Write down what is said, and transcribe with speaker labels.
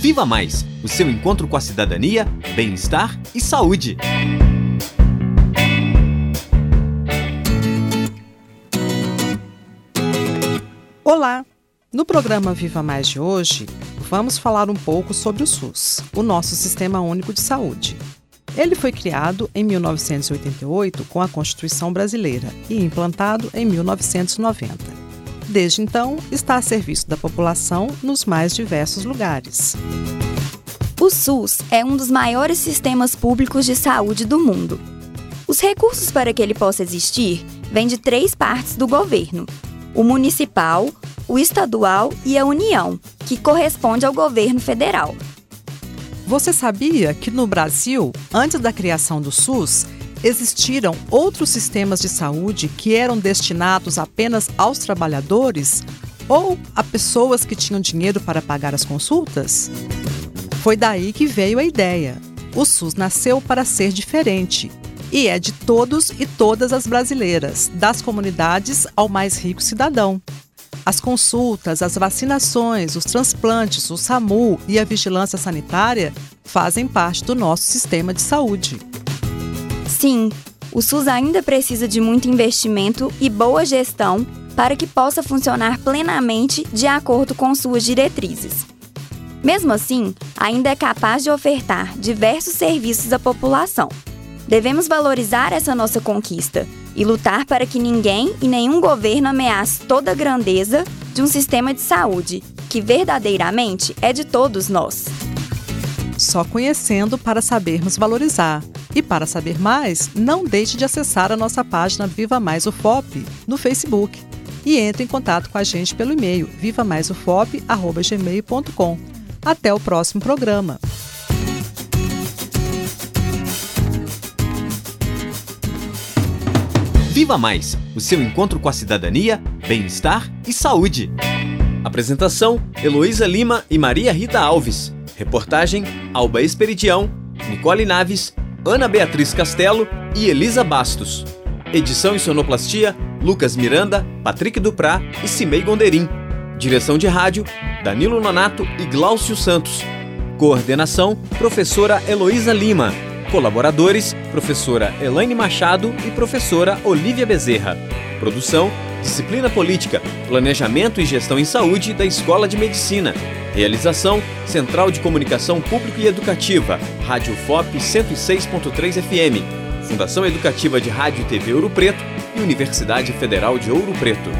Speaker 1: Viva Mais o seu encontro com a cidadania, bem-estar e saúde.
Speaker 2: Olá! No programa Viva Mais de hoje, vamos falar um pouco sobre o SUS, o nosso Sistema Único de Saúde. Ele foi criado em 1988 com a Constituição Brasileira e implantado em 1990. Desde então, está a serviço da população nos mais diversos lugares.
Speaker 3: O SUS é um dos maiores sistemas públicos de saúde do mundo. Os recursos para que ele possa existir vêm de três partes do governo: o municipal, o estadual e a União, que corresponde ao governo federal.
Speaker 2: Você sabia que no Brasil, antes da criação do SUS, existiram outros sistemas de saúde que eram destinados apenas aos trabalhadores ou a pessoas que tinham dinheiro para pagar as consultas? Foi daí que veio a ideia. O SUS nasceu para ser diferente e é de todos e todas as brasileiras, das comunidades ao mais rico cidadão. As consultas, as vacinações, os transplantes, o SAMU e a vigilância sanitária fazem parte do nosso sistema de saúde.
Speaker 3: Sim, o SUS ainda precisa de muito investimento e boa gestão para que possa funcionar plenamente de acordo com suas diretrizes. Mesmo assim, ainda é capaz de ofertar diversos serviços à população. Devemos valorizar essa nossa conquista e lutar para que ninguém e nenhum governo ameace toda a grandeza de um sistema de saúde que verdadeiramente é de todos nós.
Speaker 2: Só conhecendo para sabermos valorizar. E para saber mais, não deixe de acessar a nossa página Viva Mais UFOP no Facebook e entre em contato com a gente pelo e-mail vivamaisufop@gmail.com. Até o próximo programa.
Speaker 1: Viva Mais o seu encontro com a cidadania, bem-estar e saúde. Apresentação: Heloísa Lima e Maria Rita Alves. Reportagem: Alba Esperidião, Nicole Naves, Ana Beatriz Castelo e Elisa Bastos. Edição e sonoplastia: Lucas Miranda, Patrick Duprá e Cimei Gonderim. Direção de rádio: Danilo Nonato e Glaucio Santos. Coordenação: Professora Heloísa Lima. Colaboradores: Professora Elaine Machado e Professora Olivia Bezerra. Produção: Disciplina Política, Planejamento e Gestão em Saúde da Escola de Medicina. Realização: Central de Comunicação Público e Educativa, Rádio FOP 106.3 FM, Fundação Educativa de Rádio e TV Ouro Preto e Universidade Federal de Ouro Preto.